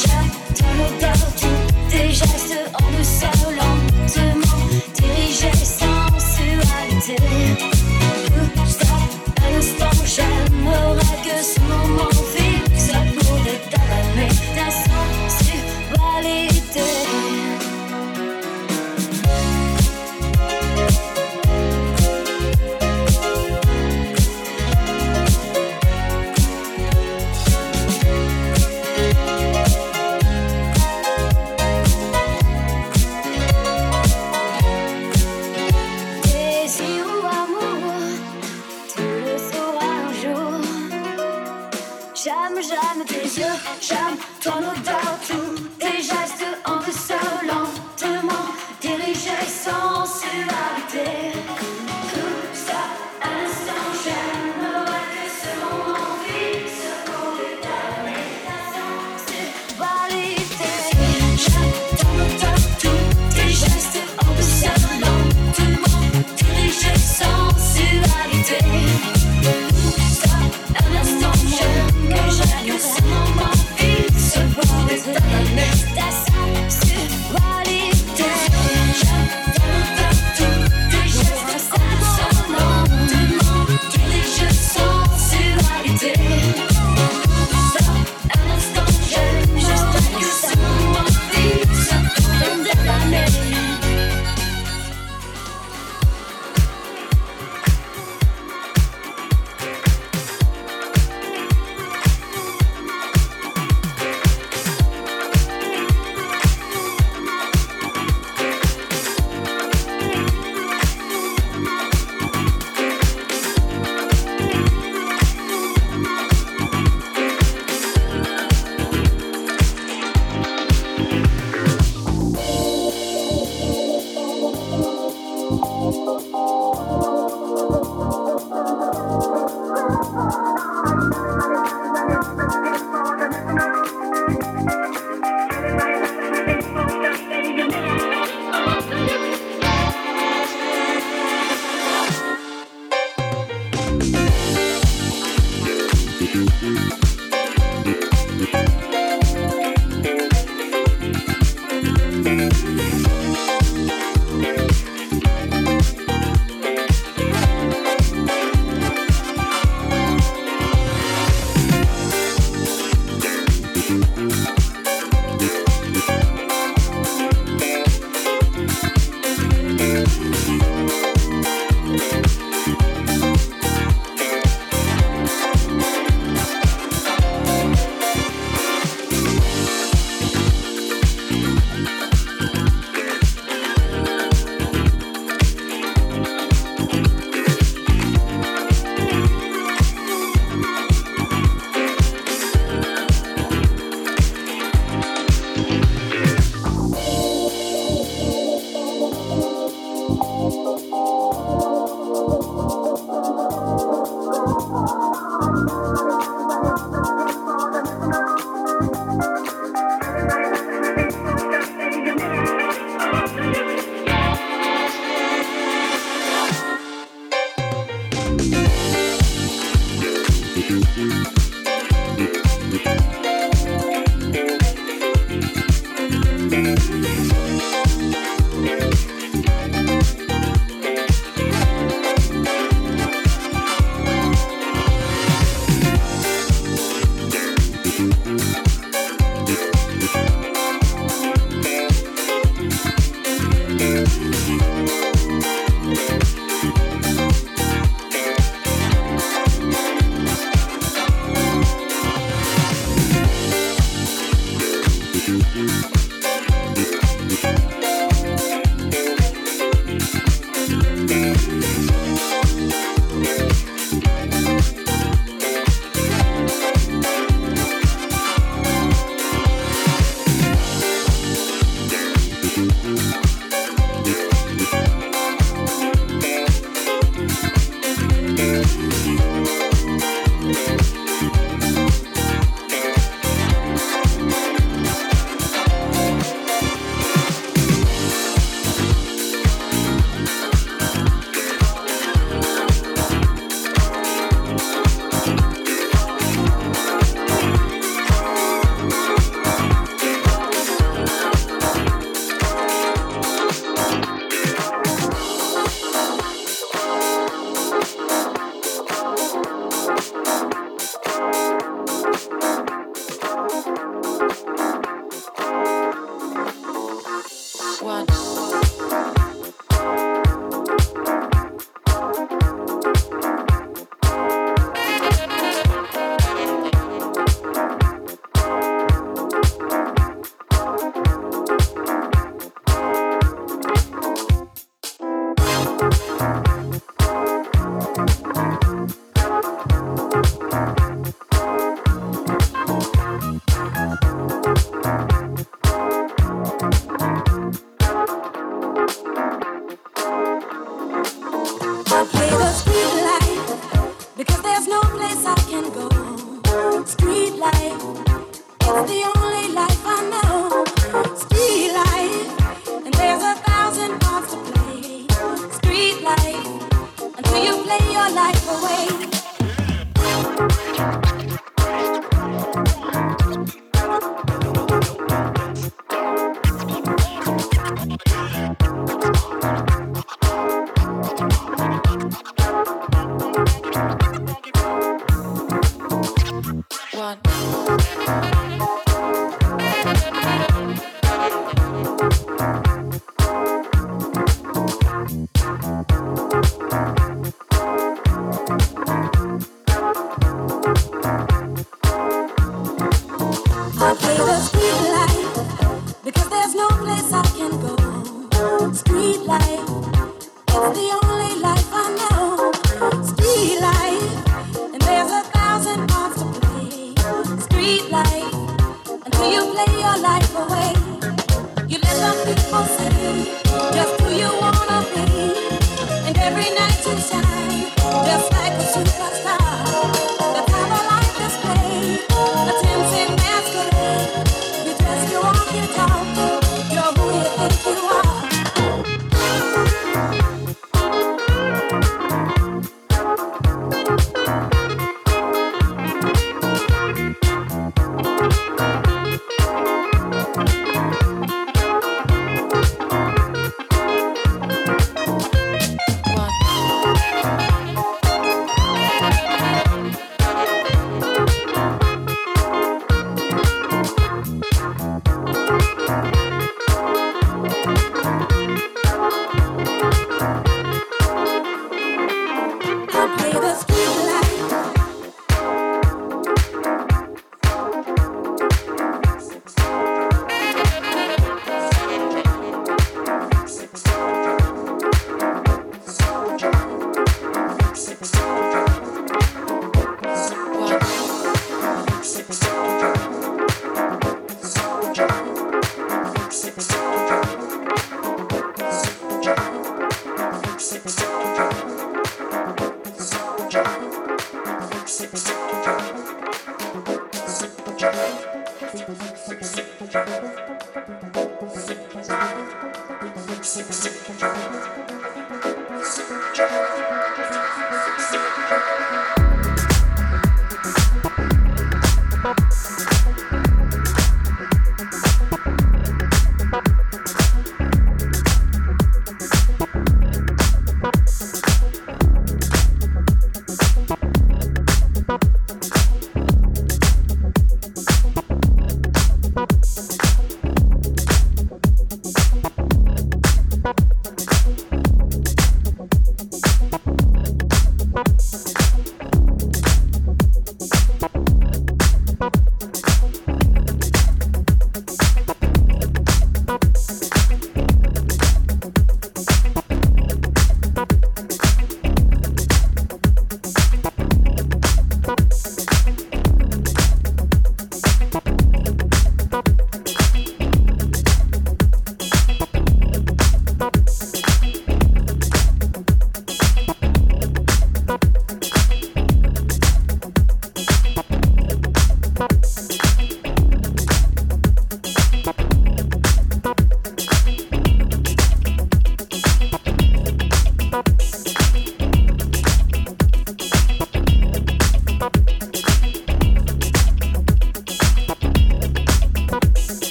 J'attends le tardi, tes gestes en me seulement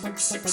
It's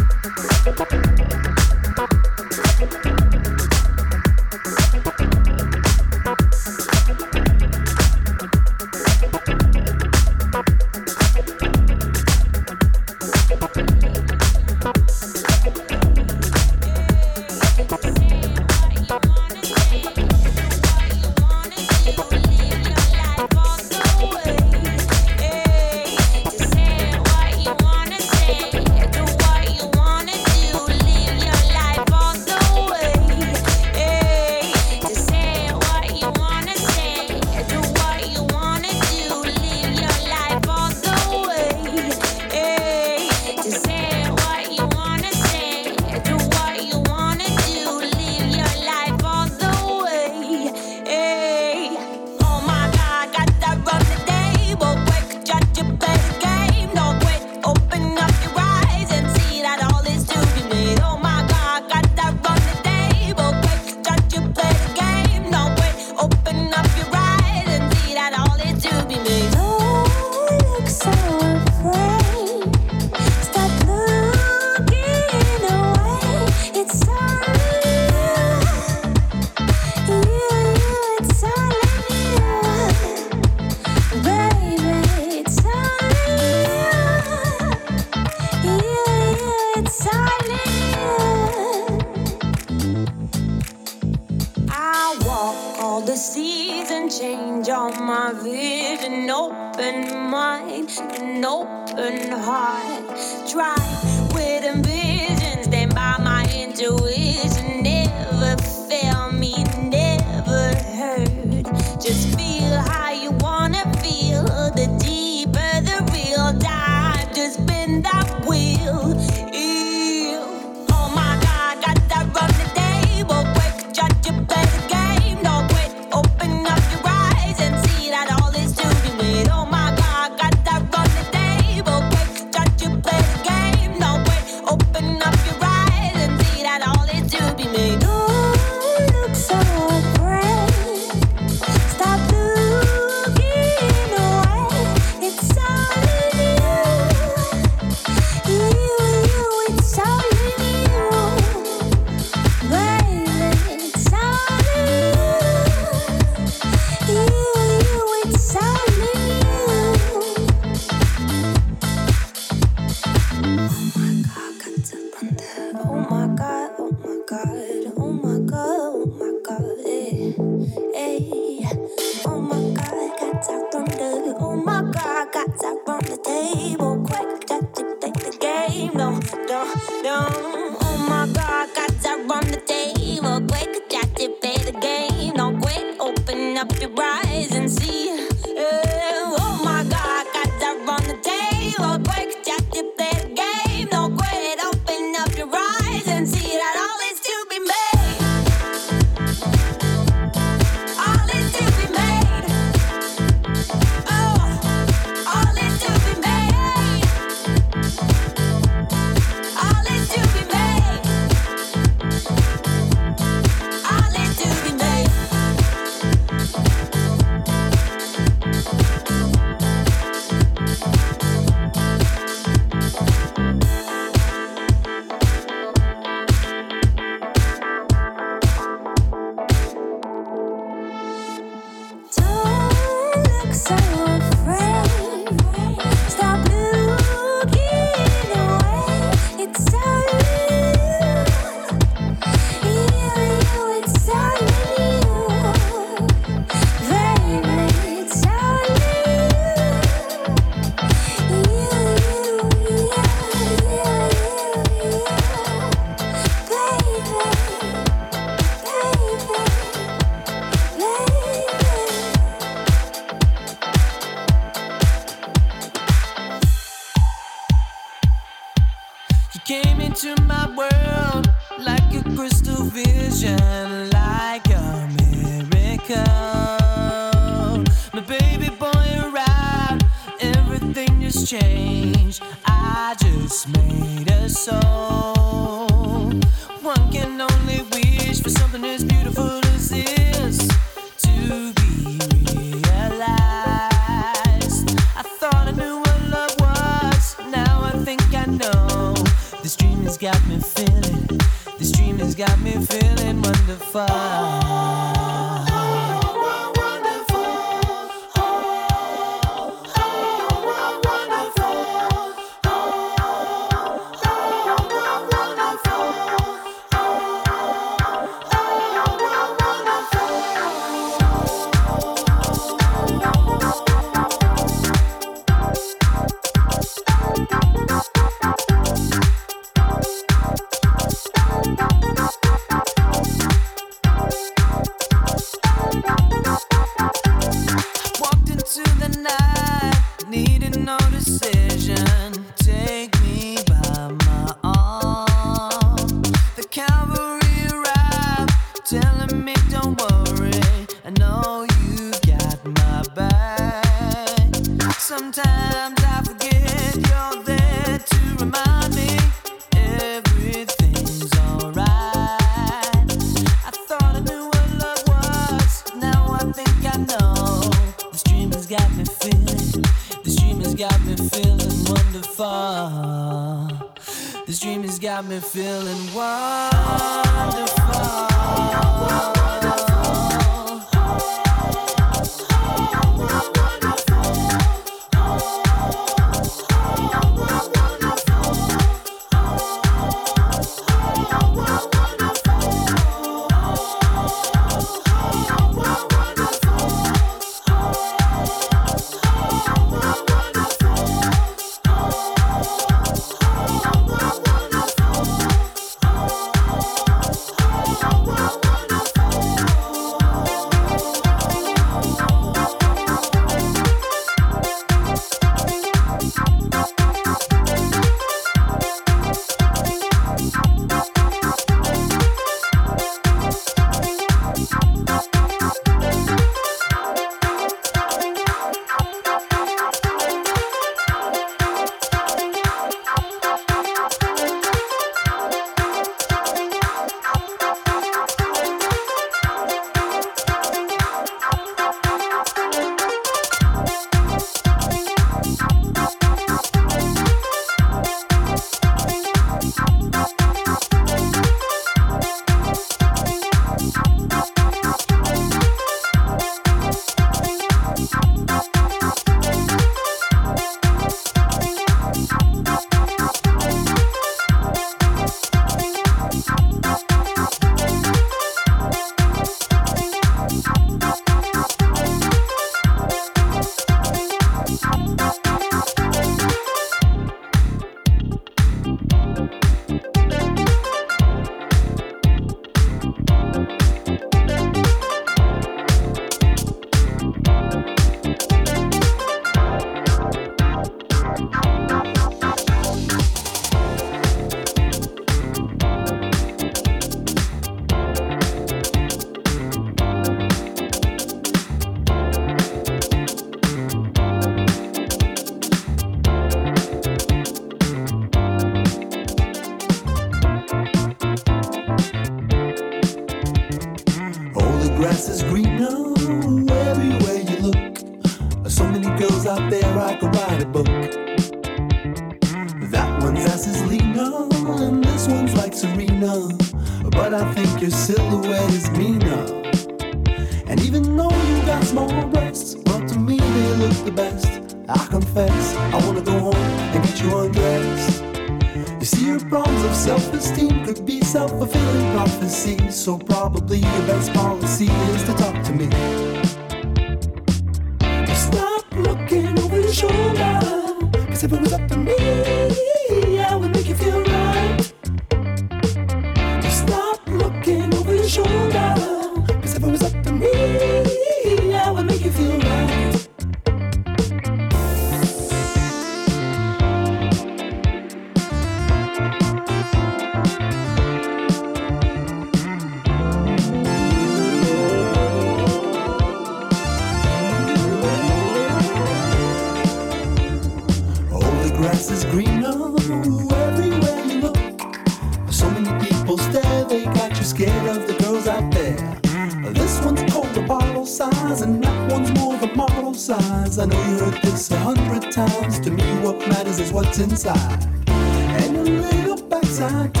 what's inside. And a little backside too.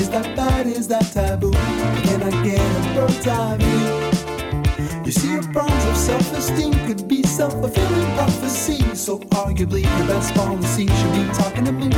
Is that bad? Is that taboo? Can I get a bird's eye view? You see, your problems of self-esteem could be self-fulfilling prophecy. So arguably, your best policy should be talking to me.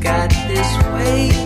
got this way.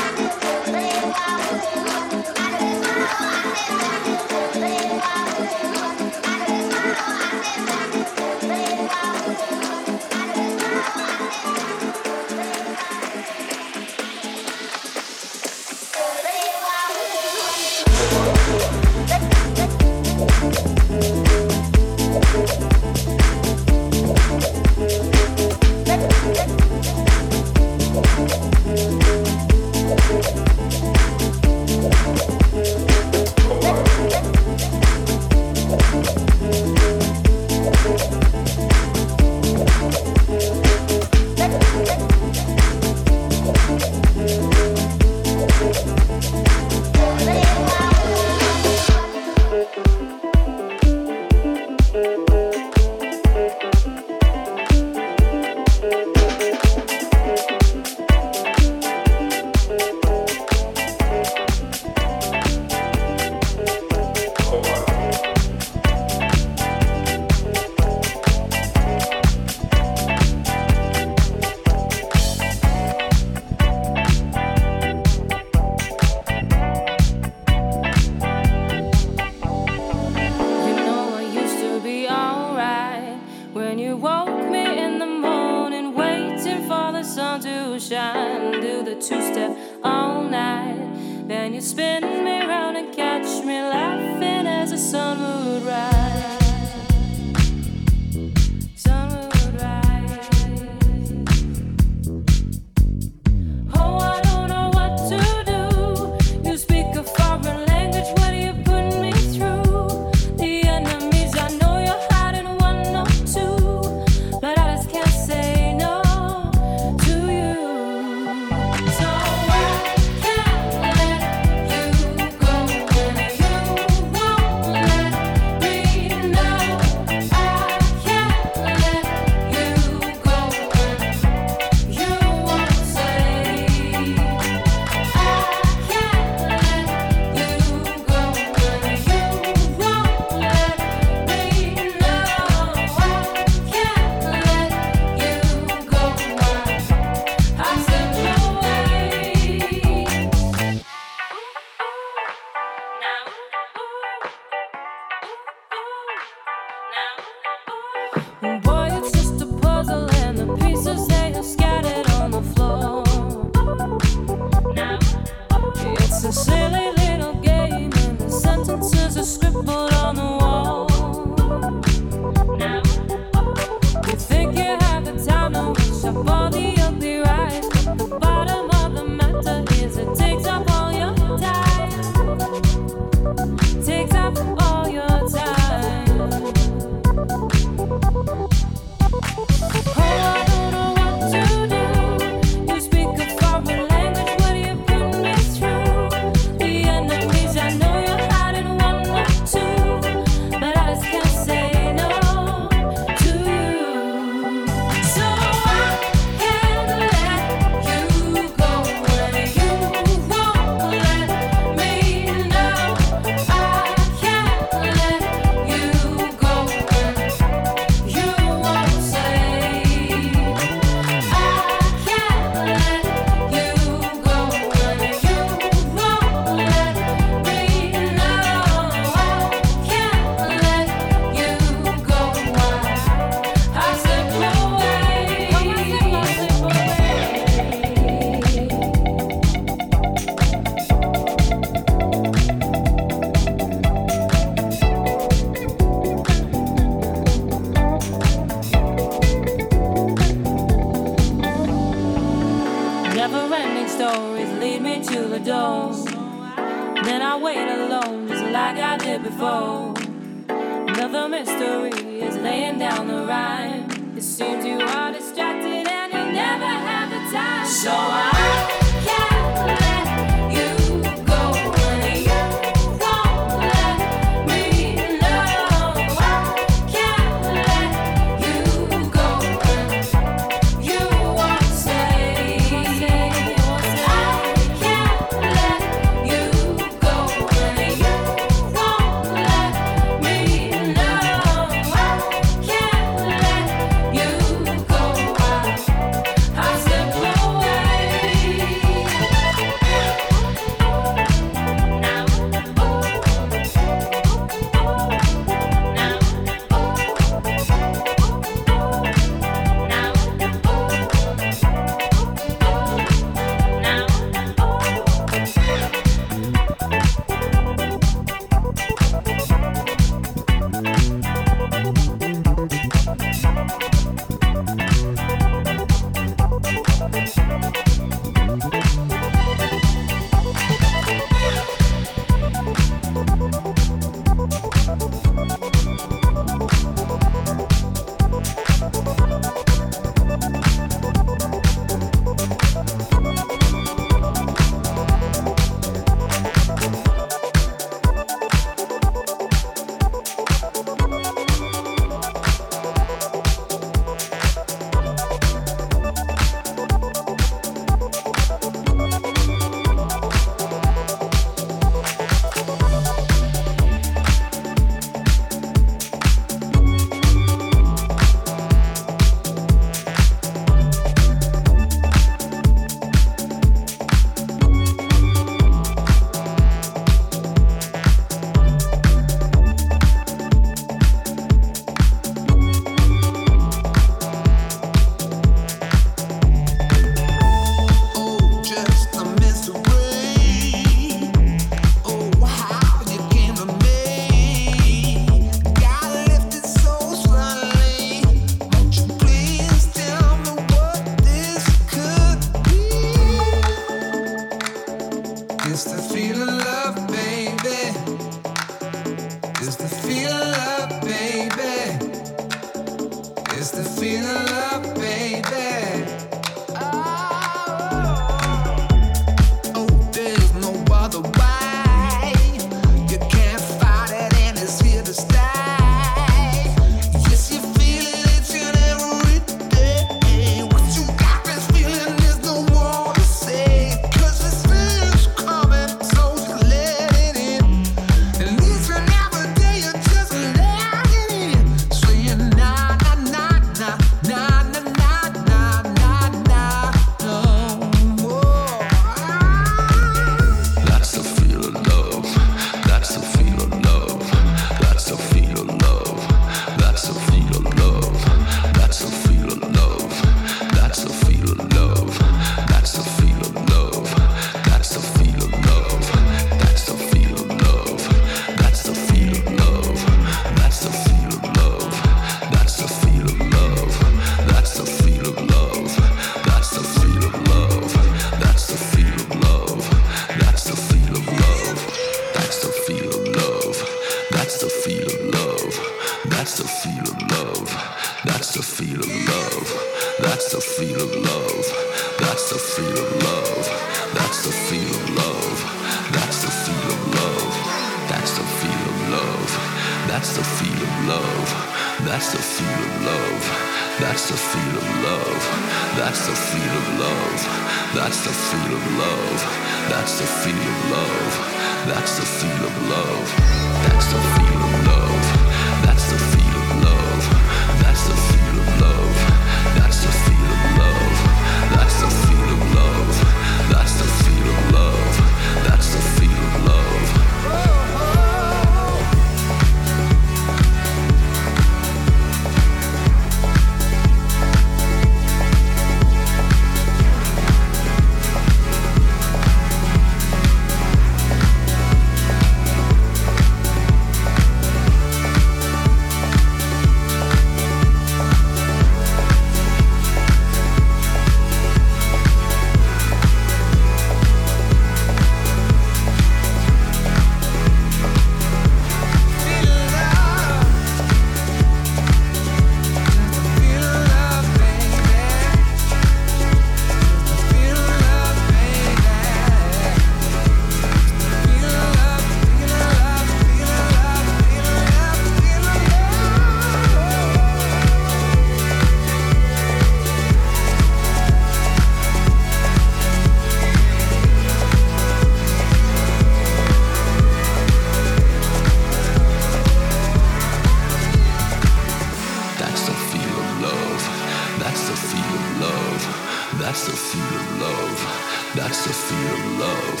That's the feel of love.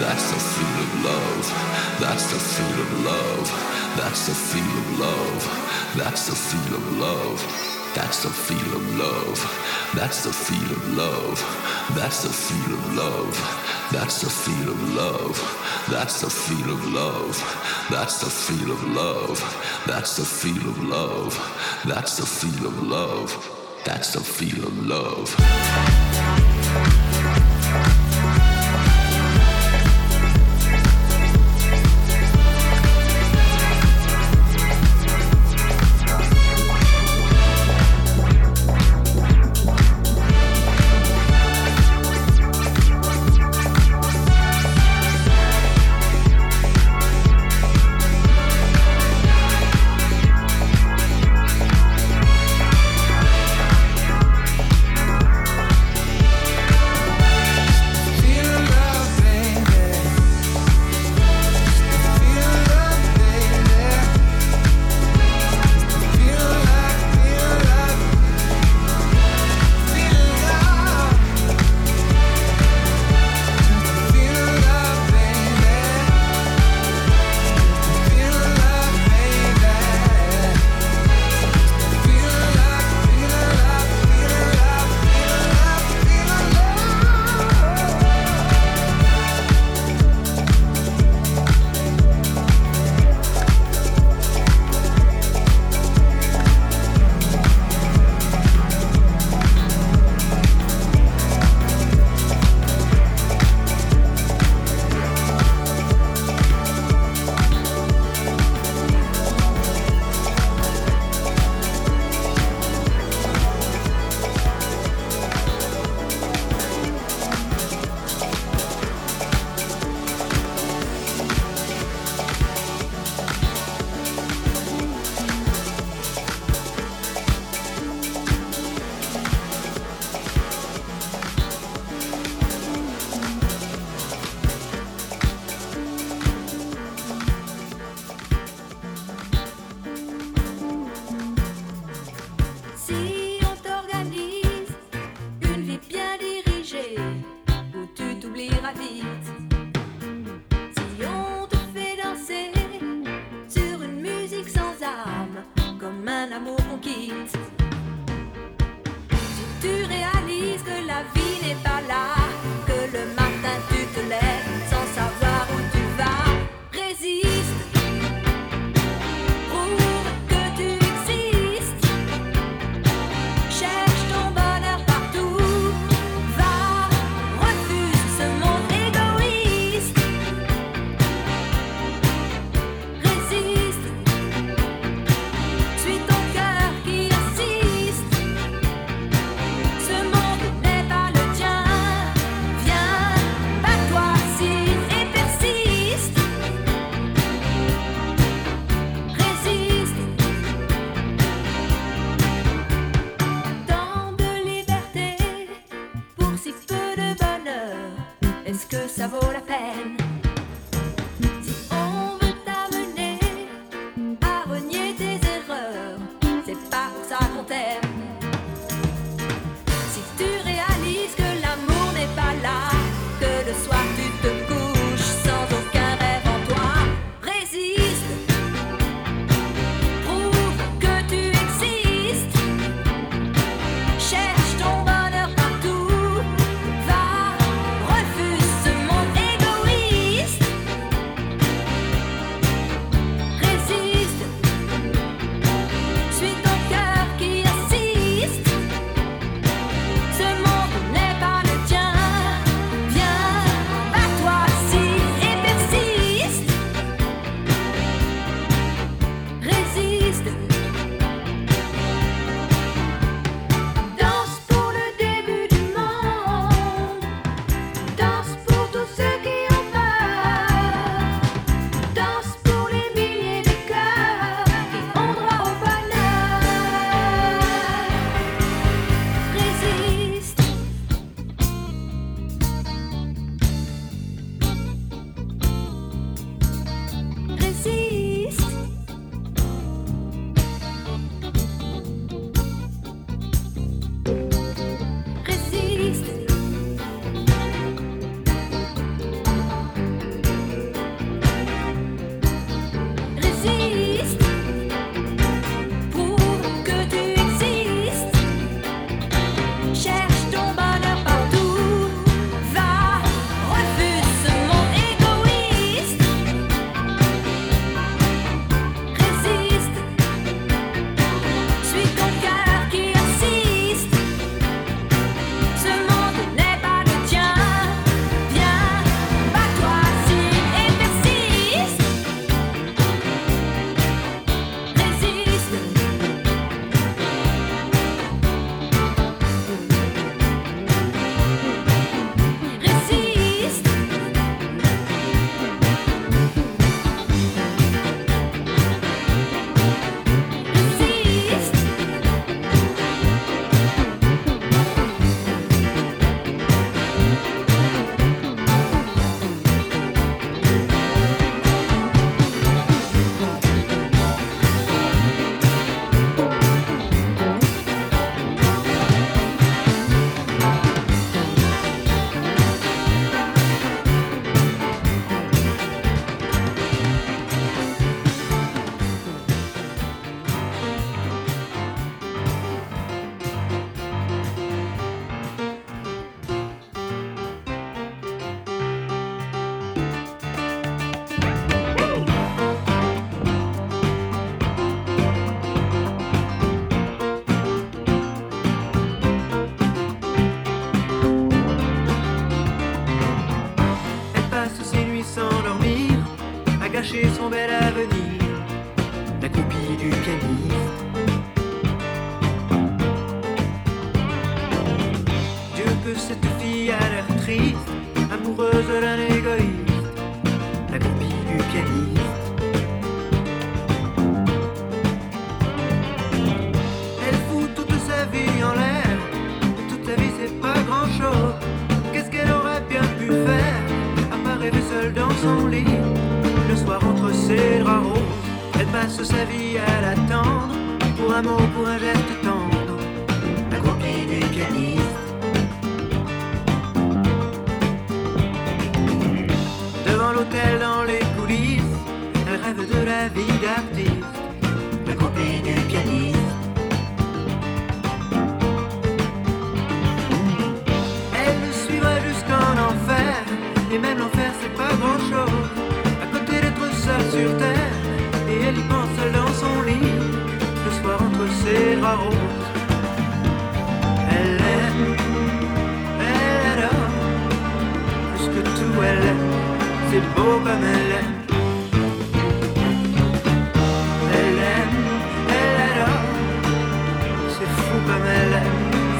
That's the feel of love. That's the feel of love. That's the feel of love. That's the feel of love. That's the feel of love. That's the feel of love. That's the feel of love. That's the feel of love. That's the feel of love. That's the feel of love. That's the feel of love. That's the feel of love. That's the feel of love.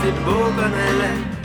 C'est beau comme elle.